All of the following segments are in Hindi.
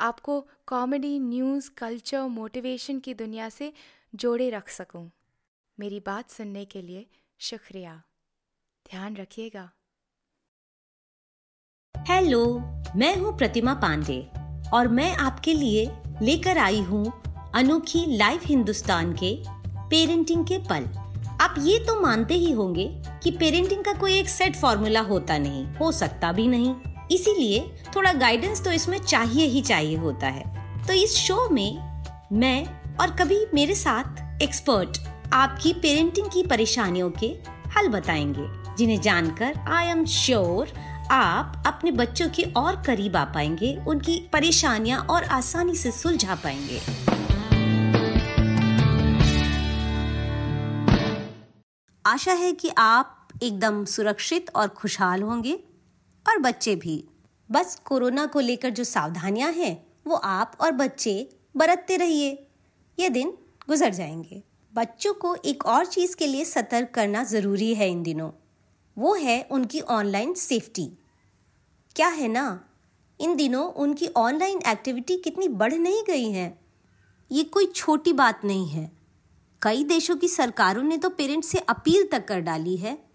आपको कॉमेडी न्यूज़ कल्चर मोटिवेशन की दुनिया से जोड़े रख सकूँ। मेरी बात सुनने के लिए शुक्रिया। ध्यान रखिएगा। हेलो मैं हूँ प्रतिमा पांडे और मैं आपके लिए लेकर आई हूँ अनोखी लाइव हिंदुस्तान के पेरेंटिंग के पल। आप ये तो मानते ही होंगे कि पेरेंटिंग का कोई एक सेट फॉर्मूला होता नहीं, हो सकता भी नहीं। इसीलिए थोड़ा गाइडेंस तो इसमें चाहिए ही चाहिए होता है। तो इस शो में मैं और कभी मेरे साथ एक्सपर्ट आपकी पेरेंटिंग की परेशानियों के हल बताएँगे, जिन्हें जानकर आई एम श्योर आप अपने बच्चों के और करीब आ पाएँगे, उनकी परेशानियाँ और आसानी से सुलझा पाएँगे। आशा है कि आप एकदम सुरक्षित और खुशहाल होंगे। और बच्चे भी। बस कोरोना को लेकर जो सावधानियाँ हैं, वो आप और बच्चे बरतते रहिए। ये दिन गुजर जाएँगे। बच्चों को एक और चीज़ के लिए सतर्क करना ज़रूरी है इन दिनों। वो है उनकी ऑनलाइन सेफ्टी। क्या है ना? इन दिनों उनकी ऑनलाइन एक्टिविटी कितनी बढ़ नहीं गई है। ये कोई छोटी बात नहीं है। कई देशों की सरकारों ने तो पेरेंट्स से अपील तक कर डाली है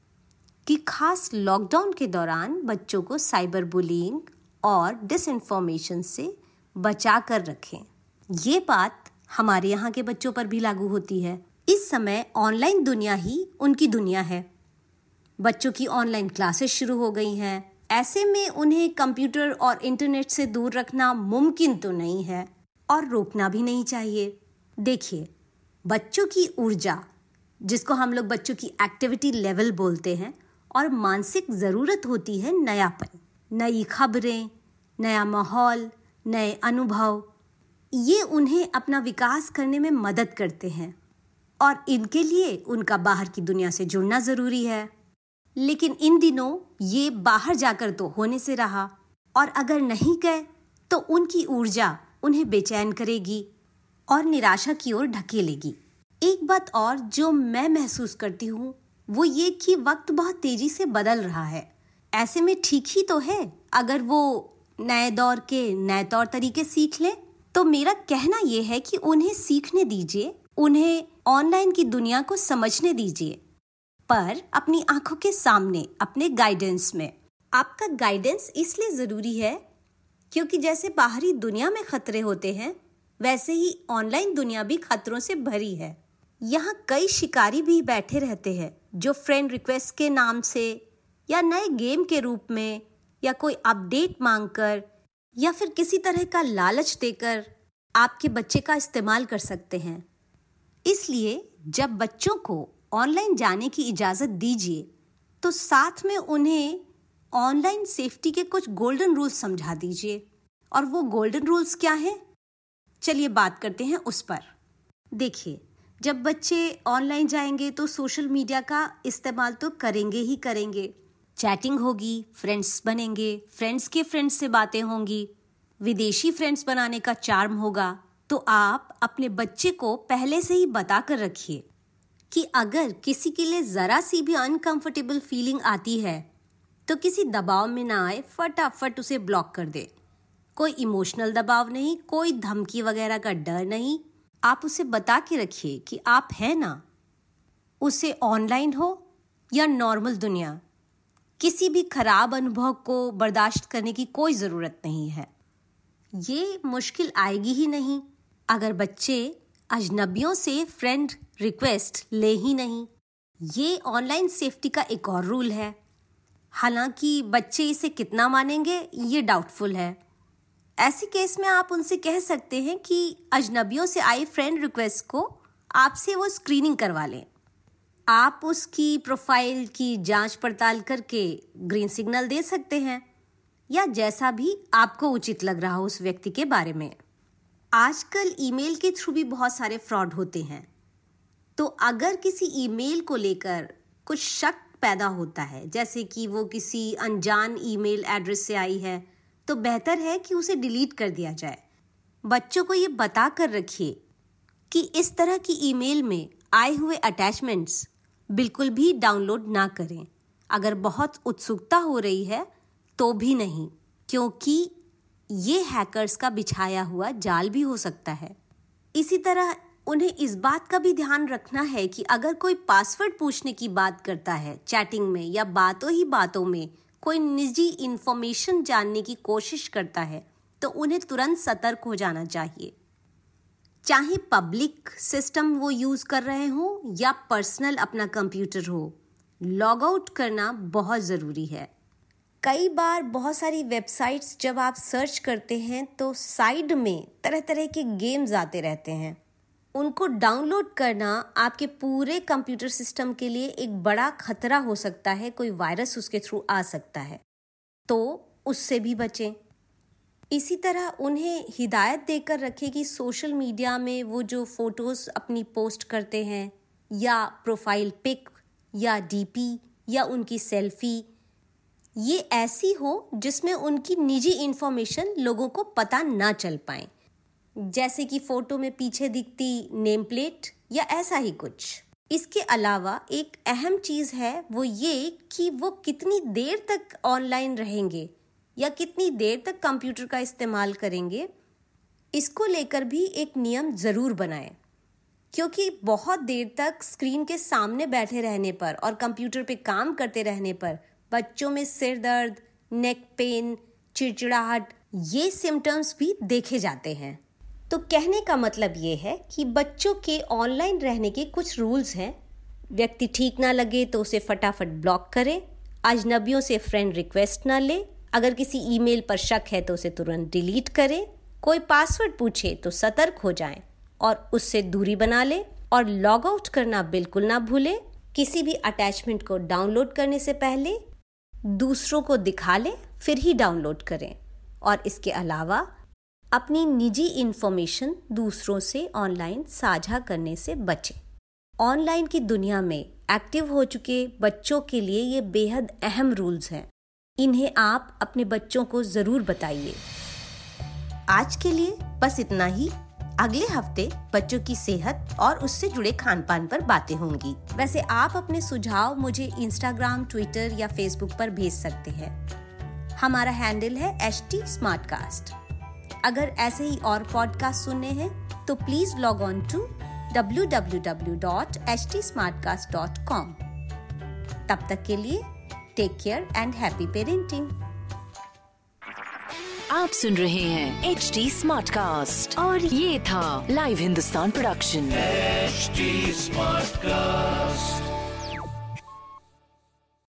कि खास लॉकडाउन के दौरान बच्चों को साइबर बुलिंग और डिसइंफॉर्मेशन से बचा कर रखें। ये बात हमारे यहाँ के बच्चों पर भी लागू होती है। इस समय ऑनलाइन दुनिया ही उनकी दुनिया है। बच्चों की ऑनलाइन क्लासेस शुरू हो गई हैं। ऐसे में उन्हें कंप्यूटर और इंटरनेट से दूर रखना मुमकिन तो नहीं है और रोकना भी नहीं चाहिए। देखिए, बच्चों की ऊर्जा, जिसको हम लोग बच्चों की एक्टिविटी लेवल बोलते हैं और मानसिक ज़रूरत होती है नयापन, नई खबरें, नया माहौल, नए अनुभव। ये उन्हें अपना विकास करने में मदद करते हैं और इनके लिए उनका बाहर की दुनिया से जुड़ना ज़रूरी है। लेकिन इन दिनों ये बाहर जाकर तो होने से रहा और अगर नहीं गए तो उनकी ऊर्जा उन्हें बेचैन करेगी और निराशा की ओर ढकेलेगी। एक बात और जो मैं महसूस करती हूँ वो ये कि वक्त बहुत तेज़ी से बदल रहा है। ऐसे में ठीक ही तो है, अगर वो नए दौर के, नए तौर तरीके सीख लें। तो मेरा कहना ये है कि उन्हें सीखने दीजिए, उन्हें ऑनलाइन की दुनिया को समझने दीजिए। पर अपनी आँखों के सामने, अपने गाइडेंस में। आपका गाइडेंस इसलिए ज़रूरी है क्योंकि जैसे बाहरी दुनिया में खतरे होते हैं, वैसे ही ऑनलाइन दुनिया भी खतरों से भरी है। यहाँ कई शिकारी भी बैठे रहते हैं, जो फ्रेंड रिक्वेस्ट के नाम से या नए गेम के रूप में या कोई अपडेट मांगकर या फिर किसी तरह का लालच देकर आपके बच्चे का इस्तेमाल कर सकते हैं। इसलिए जब बच्चों को ऑनलाइन जाने की इजाज़त दीजिए तो साथ में उन्हें ऑनलाइन सेफ्टी के कुछ गोल्डन रूल्स समझा दीजिए। और वो गोल्डन रूल्स क्या हैं? चलिए बात करते हैं उस पर। देखिए जब बच्चे ऑनलाइन जाएँगे तो सोशल मीडिया का इस्तेमाल तो करेंगे ही करेंगे। चैटिंग होगी फ्रेंड्स बनेंगे फ्रेंड्स के फ्रेंड्स से बातें होंगी। विदेशी फ्रेंड्स बनाने का चार्म होगा। तो आप अपने बच्चे को पहले से ही बता कर रखिए कि अगर किसी के लिए ज़रा सी भी अनकंफर्टेबल फीलिंग आती है तो किसी दबाव में ना आए, फटाफट उसे ब्लॉक कर दे। कोई इमोशनल दबाव नहीं, कोई धमकी वगैरह का डर नहीं। आप उसे बता के रखिए कि आप हैं ना। उसे ऑनलाइन हो या नॉर्मल दुनिया, किसी भी खराब अनुभव को बर्दाश्त करने की कोई ज़रूरत नहीं है। ये मुश्किल आएगी ही नहीं, अगर बच्चे अजनबियों से फ्रेंड रिक्वेस्ट ले ही नहीं। ये ऑनलाइन सेफ्टी का एक और रूल है। हालाँकि बच्चे इसे कितना मानेंगे, ये डाउटफुल है। ऐसे केस में आप उनसे कह सकते हैं कि अजनबियों से आई फ्रेंड रिक्वेस्ट को आपसे वो स्क्रीनिंग करवा लें। आप उसकी प्रोफ़ाइल की जाँच पड़ताल करके ग्रीन सिग्नल दे सकते हैं, या जैसा भी आपको उचित लग रहा हो उस व्यक्ति के बारे में। आजकल ईमेल के थ्रू भी बहुत सारे फ्रॉड होते हैं। तो अगर किसी ईमेल को लेकर कुछ शक पैदा होता है, जैसे कि वो किसी अनजान ईमेल एड्रेस से आई है तो बेहतर है कि उसे डिलीट कर दिया जाए। बच्चों को ये बता कर रखिए कि इस तरह की ईमेल में आए हुए अटैचमेंट्स बिल्कुल भी डाउनलोड ना करें। अगर बहुत उत्सुकता हो रही है तो भी नहीं, क्योंकि ये हैकर्स का बिछाया हुआ जाल भी हो सकता है। इसी तरह उन्हें इस बात का भी ध्यान रखना है कि अगर कोई पासवर्ड पूछने की बात करता है चैटिंग में या बातों ही बातों में कोई निजी इंफॉर्मेशन जानने की कोशिश करता है तो उन्हें तुरंत सतर्क हो जाना चाहिए। चाहे पब्लिक सिस्टम वो यूज़ कर रहे हो या पर्सनल अपना कंप्यूटर हो लॉग आउट करना बहुत ज़रूरी है। कई बार बहुत सारी वेबसाइट्स जब आप सर्च करते हैं तो साइड में तरह तरह के गेम्स आते रहते हैं। उनको डाउनलोड करना आपके पूरे कंप्यूटर सिस्टम के लिए एक बड़ा खतरा हो सकता है, कोई वायरस उसके थ्रू आ सकता है। तो उससे भी बचें। इसी तरह उन्हें हिदायत देकर रखें कि सोशल मीडिया में वो जो फ़ोटोज़ अपनी पोस्ट करते हैं, या प्रोफ़ाइल पिक, या डीपी, या उनकी सेल्फी, ये ऐसी हो जिसमें उनकी निजी इन्फॉर्मेशन लोगों को पता ना चल पाए। जैसे कि फ़ोटो में पीछे दिखती नेम प्लेट या ऐसा ही कुछ। इसके अलावा एक अहम चीज़ है वो ये कि वो कितनी देर तक ऑनलाइन रहेंगे या कितनी देर तक कंप्यूटर का इस्तेमाल करेंगे, इसको लेकर भी एक नियम ज़रूर बनाएँ। क्योंकि बहुत देर तक स्क्रीन के सामने बैठे रहने पर और कंप्यूटर पे काम करते रहने पर बच्चों में सिर दर्द, नेक पेन, चिड़चिड़ाहट, ये सिम्टम्स भी देखे जाते हैं। तो कहने का मतलब ये है कि बच्चों के ऑनलाइन रहने के कुछ रूल्स हैं। व्यक्ति ठीक ना लगे तो उसे फटाफट ब्लॉक करें। अजनबियों से फ्रेंड रिक्वेस्ट ना ले। अगर किसी ईमेल पर शक है तो उसे तुरंत डिलीट करें। कोई पासवर्ड पूछे तो सतर्क हो जाएँ और उससे दूरी बना ले और लॉग आउट करना बिल्कुल ना भूलें। किसी भी अटैचमेंट को डाउनलोड करने से पहले दूसरों को दिखा लें, फिर ही डाउनलोड करें। और इसके अलावा अपनी निजी इन्फॉर्मेशन दूसरों से ऑनलाइन साझा करने से बचें। ऑनलाइन की दुनिया में एक्टिव हो चुके बच्चों के लिए ये बेहद अहम रूल्स हैं। इन्हें आप अपने बच्चों को ज़रूर बताइए। आज के लिए बस इतना ही। अगले हफ़्ते बच्चों की सेहत और उससे जुड़े खान पान पर बातें होंगी। वैसे आप अपने सुझाव मुझे इंस्टाग्राम ट्विटर या फेसबुक पर भेज सकते हैं। हमारा हैंडल है एच टी अगर ऐसे ही और पॉडकास्ट सुनने हैं तो please log on to www.htsmartcast.com तब तक के लिए take care and happy parenting आप सुन रहे हैं एच टी स्मार्ट कास्ट और ये था live Hindustan production smart cast